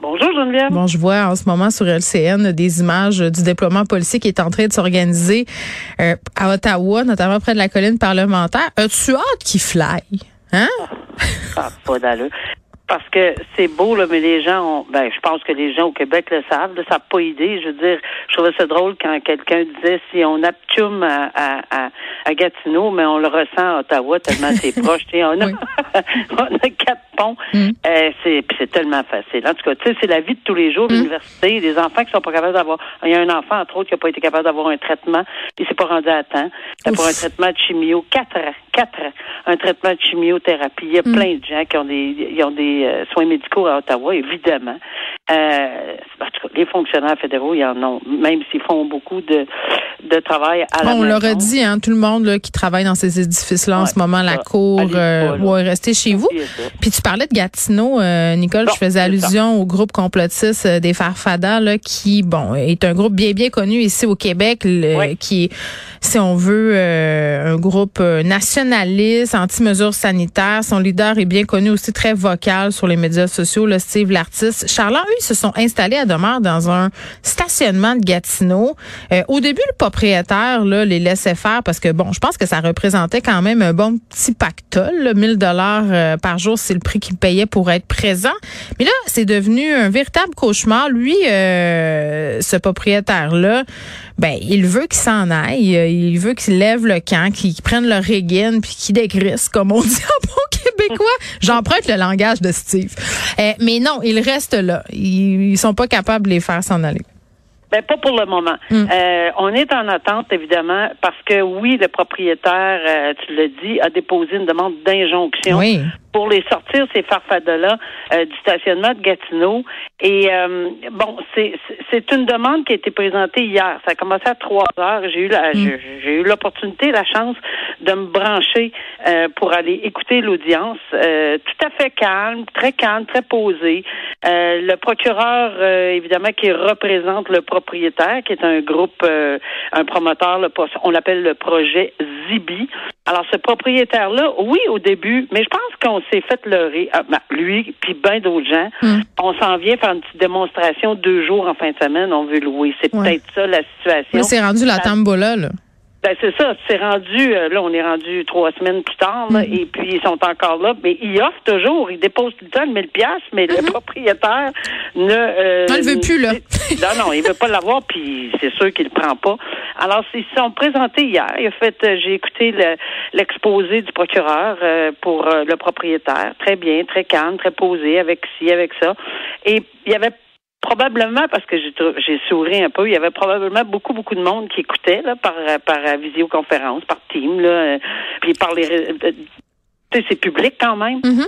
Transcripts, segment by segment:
Bonjour, Geneviève. Bon, je vois en ce moment sur LCN des images du déploiement policier qui est en train de s'organiser euh, à Ottawa, notamment près de la colline parlementaire. As-tu hâte qu'il fly? Hein? Ah, pas d'allure. Parce que c'est beau, là, mais les gens ont, ben, je pense que les gens au Québec le savent, là, ça n'a pas idée. Je veux dire, je trouvais ça drôle quand quelqu'un disait si on aptume à, à, à, à Gatineau, mais on le ressent à Ottawa tellement c'est proche. Tu sais, on, a, Oui. on a quatre ponts. Mm. Euh, c'est, c'est tellement facile. En tout cas, tu sais, c'est la vie de tous les jours, l'université, des enfants qui sont pas capables d'avoir. Il y a un enfant, entre autres, qui n'a pas été capable d'avoir un traitement, il s'est pas rendu à temps. Euh, Pour un traitement de chimio, quatre ans, quatre ans, un traitement de chimiothérapie. Il y a plein de gens qui ont des, ils ont des euh, soins médicaux à Ottawa, évidemment. Euh, tout cas, les fonctionnaires fédéraux, ils en ont, même s'ils font beaucoup de, de travail à la Bon, on l'aurait dit, hein, tout le monde là, qui travaille dans ces édifices-là en ce moment, la ça. cour, euh, ouais, restez chez vous. Puis tu parlais de Gatineau, euh, Nicole, Bon, je faisais allusion au groupe complotiste euh, des Farfadas, là, qui, bon, est un groupe bien bien connu ici au Québec, le- qui est, si on veut, euh, un groupe nationaliste, anti-mesures sanitaires. Son leader est bien connu aussi, très vocal sur les médias sociaux, le Steve l'artiste. Charland, eux, ils se sont installés à dans un stationnement de Gatineau. Euh, au début, le propriétaire là, les laissait faire parce que, bon, je pense que ça représentait quand même un bon petit pactole. là. 1000 dollars euh, par jour, c'est le prix qu'il payait pour être présent. Mais là, c'est devenu un véritable cauchemar. Lui, euh, ce propriétaire-là, ben, il veut qu'il s'en aille. Il veut qu'il lève le camp, qu'il prenne le Reagan, puis qu'il dégrisse, comme on dit en bon québécois? J'emprunte le langage de Steve. Euh, mais non, il reste là. Ils, ils sont pas capables de les faire s'en aller. Ben, pas pour le moment. Mm. Euh, on est en attente, évidemment, parce que oui, le propriétaire, euh, tu l'as dit, a déposé une demande d'injonction Oui. pour les sortir, ces farfadas-là, euh, du stationnement de Gatineau. Et bon, c'est une demande qui a été présentée hier. Ça a commencé à trois heures. J'ai eu la j'ai j'ai eu l'opportunité, la chance de me brancher euh, pour aller écouter l'audience. Euh, tout à fait calme, très calme, très posé. Euh, le procureur, euh, évidemment, qui représente le propriétaire, qui est un groupe, euh, un promoteur, le, on l'appelle le projet Zibi. Alors, ce propriétaire-là, oui, au début, mais je pense qu'on s'est fait leurrer, ah, ben, lui, puis bien d'autres gens. Mm. On s'en vient faire une petite démonstration deux jours en fin de semaine, on veut louer. C'est Ouais. peut-être ça la situation. Là, c'est rendu la tambola, là. Ben c'est ça, c'est rendu, euh, là, on est rendu trois semaines plus tard, là, Mm-hmm. et puis ils sont encore là, mais ils offrent toujours, ils déposent tout le temps le 1000 pièces, mais le propriétaire ne... Euh. Non, il veut plus, là. non, non, il veut pas l'avoir, puis c'est sûr qu'il le prend pas. Alors, ils se sont présentés hier. A fait, euh, j'ai écouté le- l'exposé du procureur euh, pour euh, le propriétaire. Très bien, très calme, très posé, avec ci, avec ça. Et il y avait probablement, parce que j'ai souri un peu, il y avait probablement beaucoup, beaucoup de monde qui écoutait là, par, par visioconférence, par team, là, euh, puis par les... euh, tu sais, c'est public quand même. Mhm.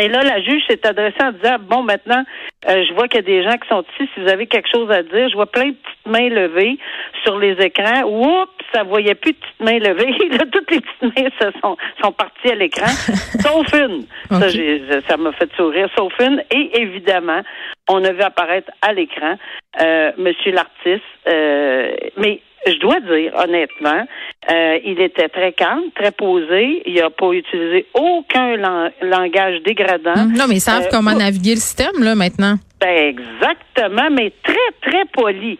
Et là, la juge s'est adressée en disant bon, maintenant, euh, je vois qu'il y a des gens qui sont ici. Si vous avez quelque chose à dire, je vois plein de petites mains levées sur les écrans. Oups, ça voyait plus de petites mains levées. Là, toutes les petites mains se sont, sont parties à l'écran, sauf une. Ça, Ok. j'ai- ça m'a fait sourire, sauf une. Et évidemment, on a vu apparaître à l'écran euh, Monsieur l'artiste. euh, mais je dois dire, honnêtement, euh, il était très calme, très posé. Il n'a pas utilisé aucun lan- langage dégradant. Hum, Non, mais ils savent Euh, comment oh. naviguer le système, là, maintenant. Ben, exactement, mais très, très poli.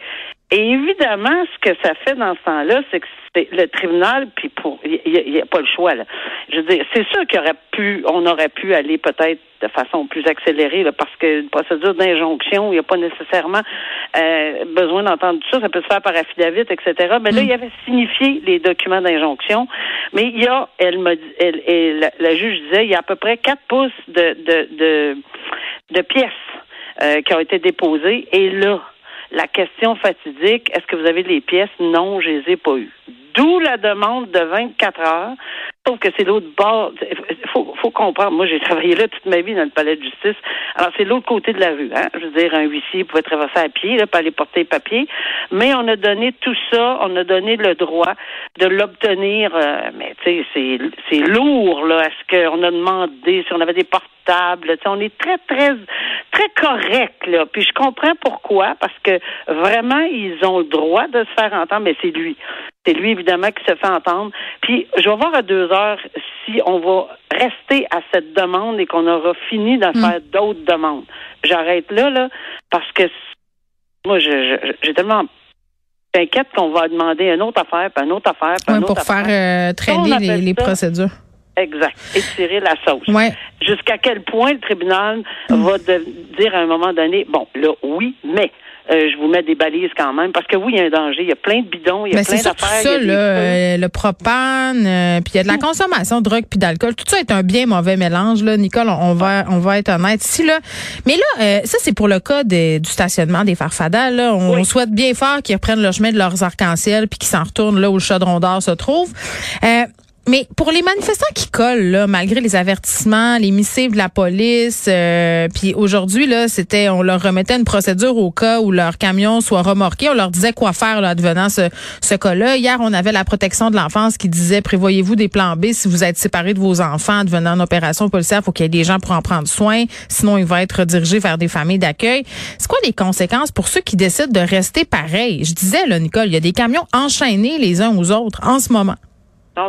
Et évidemment, ce que ça fait dans ce temps-là, c'est que le tribunal, puis pour, il n'y a, pas le choix, là. Je veux dire, c'est sûr qu'il aurait pu, on aurait pu aller peut-être de façon plus accélérée, là, parce qu'une procédure d'injonction, il n'y a pas nécessairement euh, besoin d'entendre ça, ça peut se faire par affidavit, etc. Mais là, il avait signifié les documents d'injonction, mais il y a, elle m'a dit, elle, et la, la juge disait, il y a à peu près quatre pouces de, de, de, de pièces euh, qui ont été déposées, et là, la question fatidique, est-ce que vous avez les pièces? Non, je les ai pas eues. D'où la demande de 24 heures Sauf que c'est l'autre bord. Faut, faut comprendre. Moi, j'ai travaillé là toute ma vie dans le palais de justice. Alors, c'est l'autre côté de la rue. Hein? Je veux dire, un huissier pouvait traverser à pied, là, pas aller porter les papiers. Mais on a donné tout ça, on a donné le droit de l'obtenir. Euh, mais tu sais, c'est lourd, là, à ce qu'on a demandé, si on avait des portables. On est très, très, très correct, là. Puis je comprends pourquoi, parce que vraiment, ils ont le droit de se faire entendre, mais c'est lui. C'est lui, évidemment, qui se fait entendre. Puis, je vais voir à deux heures si on va rester à cette demande et qu'on aura fini d'en mm. faire d'autres demandes. J'arrête là, là, parce que moi, j'ai tellement inquiète qu'on va demander une autre affaire, puis une autre affaire, puis une autre pour faire euh, traîner les, les procédures. Exact. Étirer la sauce. Ouais. Jusqu'à quel point le tribunal va dire à un moment donné, bon, là, oui, mais euh, je vous mets des balises quand même parce que oui, il y a un danger. Il y a plein de bidons, il y a plein d'affaires. ça, euh, le propane, euh, puis il y a de la consommation de drogue puis d'alcool. Tout ça est un bien mauvais mélange. Là, Nicole, on, va on va être honnête. Si là, mais là, ça c'est pour le cas du stationnement des farfadales. Là, on, souhaite bien fort qu'ils reprennent le chemin de leurs arcs-en-ciel puis qu'ils s'en retournent là où le chaudron d'or se trouve. Mais pour les manifestants qui collent, là, malgré les avertissements, les missives de la police, euh, puis aujourd'hui, là, c'était, on leur remettait une procédure au cas où leur camion soit remorqué. On leur disait quoi faire là, advenant ce, ce cas-là. Hier, on avait la protection de l'enfance qui disait prévoyez-vous des plans B si vous êtes séparés de vos enfants advenant une opération policière. Faut qu'il y ait des gens pour en prendre soin, sinon ils vont être dirigés vers des familles d'accueil. C'est quoi les conséquences pour ceux qui décident de rester pareils? Je disais, là, Nicole, il y a des camions enchaînés les uns aux autres en ce moment.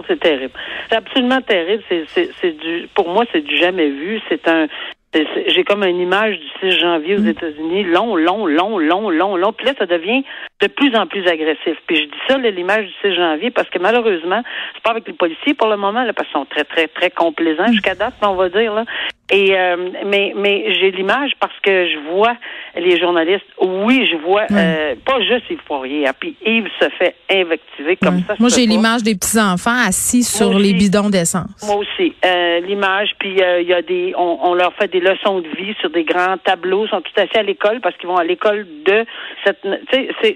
C'est terrible. C'est absolument terrible. C'est du, pour moi, c'est du jamais vu. C'est un, j'ai comme une image du 6 janvier aux mm. États-Unis, long, long, long, long, long, long. Puis là, ça devient de plus en plus agressif. Puis je dis ça, l'image du 6 janvier, parce que malheureusement, c'est pas avec les policiers pour le moment, là, parce qu'ils sont très, très, très complaisants mm. jusqu'à date, on va dire. Là. Et euh, mais mais j'ai l'image parce que je vois les journalistes. Oui, je vois euh, pas juste Yves Poirier. Hein, puis Yves se fait invectiver comme ça. Moi, j'ai l'image des petits enfants assis sur les bidons d'essence. Moi aussi, euh, l'image. Puis il y a des, on, on, leur fait des leçons de vie sur des grands tableaux. Ils sont tout assis à l'école parce qu'ils vont à l'école de cette. Tu sais,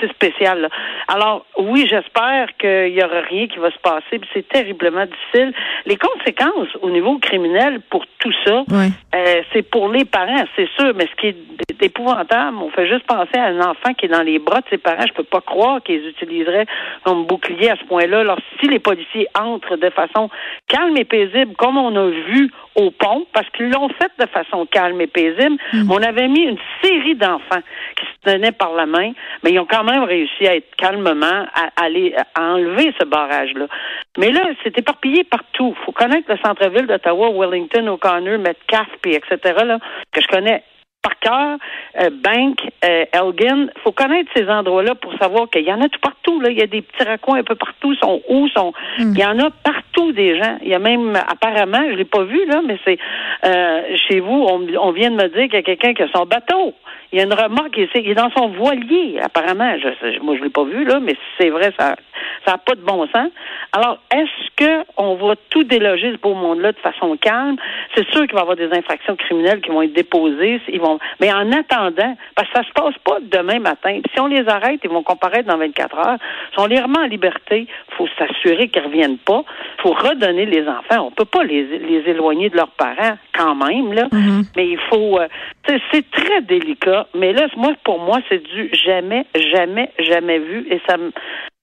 c'est spécial. Là. Alors oui, j'espère qu'il y aura rien qui va se passer. C'est terriblement difficile. Les conséquences au niveau criminel pour tout ça, euh, c'est pour les parents, c'est sûr, mais ce qui est épouvantable, on fait juste penser à un enfant qui est dans les bras de ses parents. Je peux pas croire qu'ils utiliseraient comme bouclier à ce point-là. Alors, si les policiers entrent de façon calme et paisible, comme on a vu au pont, parce qu'ils l'ont fait de façon calme et paisible, mm. on avait mis une série d'enfants qui se tenaient par la main, mais ils ont quand même réussi à être calmement, à aller à enlever ce barrage-là. Mais là, c'est éparpillé partout. faut connaître le centre-ville d'Ottawa, Wellington, O'Connor, Metcalfe, puis etc., là, que je connais par cœur, euh, Bank, euh, Elgin. faut connaître ces endroits-là pour savoir qu'il y en a tout partout. Là. Il y a des petits raccoins un peu partout. sont où? Sont... Hmm. Il y en a partout des gens. Il y a même, apparemment, je l'ai pas vu, là, mais c'est euh, chez vous, on, on, vient de me dire qu'il y a quelqu'un qui a son bateau. Il y a une remorque, il est dans son voilier, apparemment. Je, moi, je l'ai pas vu, là, mais c'est vrai, ça ça n'a pas de bon sens. Alors, est-ce que on va tout déloger ce beau monde-là de façon calme? C'est sûr qu'il va y avoir des infractions criminelles qui vont être déposées. Ils vont, mais en attendant, parce que ça se passe pas demain matin. si on les arrête, ils vont comparaître dans 24 heures. Si on les remet en liberté, faut s'assurer qu'ils reviennent pas. Faut redonner les enfants. On peut pas les, les éloigner de leurs parents quand même, là. Mm-hmm. Mais il faut, euh, c'est très délicat. Mais là, moi, pour moi, c'est du jamais, jamais, jamais vu. Et ça me,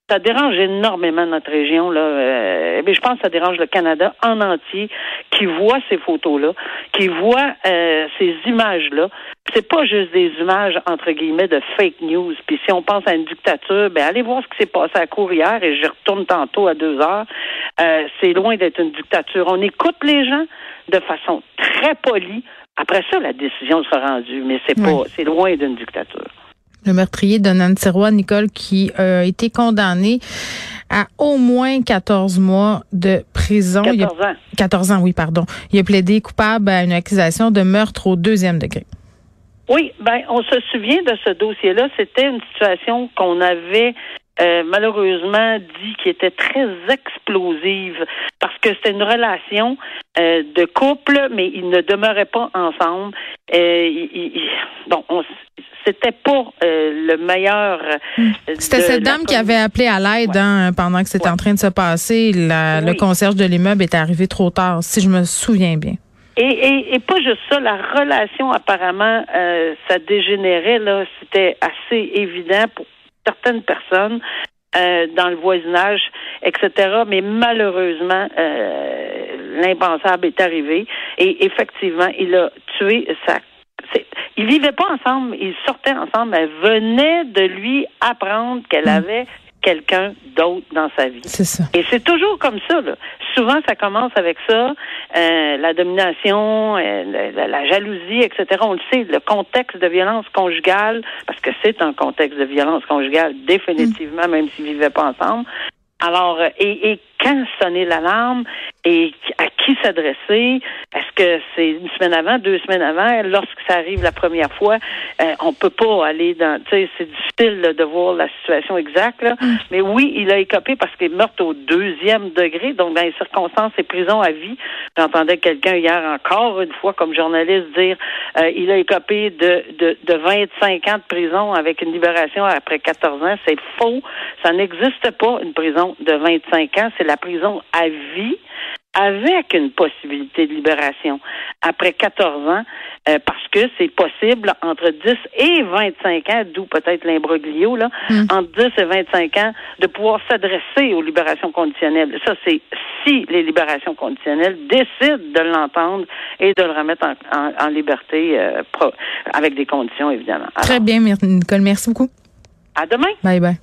ça dérange énormément notre région là. Euh, mais je pense que ça dérange le Canada en entier qui voit ces photos-là, qui voit euh, ces images-là. C'est pas juste des images entre guillemets de fake news. Puis si on pense à une dictature, ben allez voir ce qui s'est passé à Cour hier et je retourne tantôt à deux heures. Euh, c'est loin d'être une dictature. On écoute les gens de façon très polie. Après ça, la décision sera rendue, mais c'est pas, c'est loin d'une dictature le meurtrier de Nancy Roy, Nicole, qui a été condamné à au moins 14 mois de prison. 14 ans. 14 ans, oui, pardon. Il a plaidé coupable à une accusation de meurtre au deuxième degré. Oui, ben on se souvient de ce dossier-là. C'était une situation qu'on avait euh, malheureusement dit qu'il était très explosive parce que c'était une relation euh, de couple, mais ils ne demeuraient pas ensemble. Euh, bon, c'était pas le meilleur. Hmm. C'était cette dame qui avait appelé à l'aide hein, pendant que c'était en train de se passer. Le concierge de l'immeuble est arrivé trop tard, si je me souviens bien. Et, et, et, pas juste ça, la relation apparemment, euh, ça dégénérait là, c'était assez évident pour certaines personnes euh, dans le voisinage, etc. Mais malheureusement, euh, l'impensable est arrivé et effectivement, il a tué sa ils vivaient pas ensemble, ils sortaient ensemble. Elle venait de lui apprendre qu'elle mm. avait quelqu'un d'autre dans sa vie. C'est ça. Et c'est toujours comme ça. Là. Souvent, ça commence avec ça, euh, la domination, euh, la, jalousie, etc. On le sait, le contexte de violence conjugale, parce que c'est un contexte de violence conjugale définitivement, même s'ils vivaient pas ensemble. Alors, euh, et, et quand sonner l'alarme et à qui s'adresser? Est-ce que c'est une semaine avant, deux semaines avant? Lorsque ça arrive la première fois, euh, on peut pas aller dans. Tu sais, c'est difficile de voir la situation exacte. Là. Mm. Mais oui, il a écopé parce qu'il est meurtre au deuxième degré, donc dans les circonstances, c'est prison à vie. J'entendais quelqu'un hier encore une fois comme journaliste dire euh, il a écopé de, de, de 25 ans de prison avec une libération après 14 ans. C'est faux. Ça n'existe pas, une prison de 25 ans. C'est la prison à vie avec une possibilité de libération après 14 ans, euh, parce que c'est possible entre 10 et 25 ans, d'où peut-être l'imbroglio, là, hmm. entre 10 et 25 ans, de pouvoir s'adresser aux libérations conditionnelles. Ça, c'est si les libérations conditionnelles décident de l'entendre et de le remettre en, liberté euh, avec des conditions, évidemment. Très bien, Nicole. Merci beaucoup. À demain. Bye bye.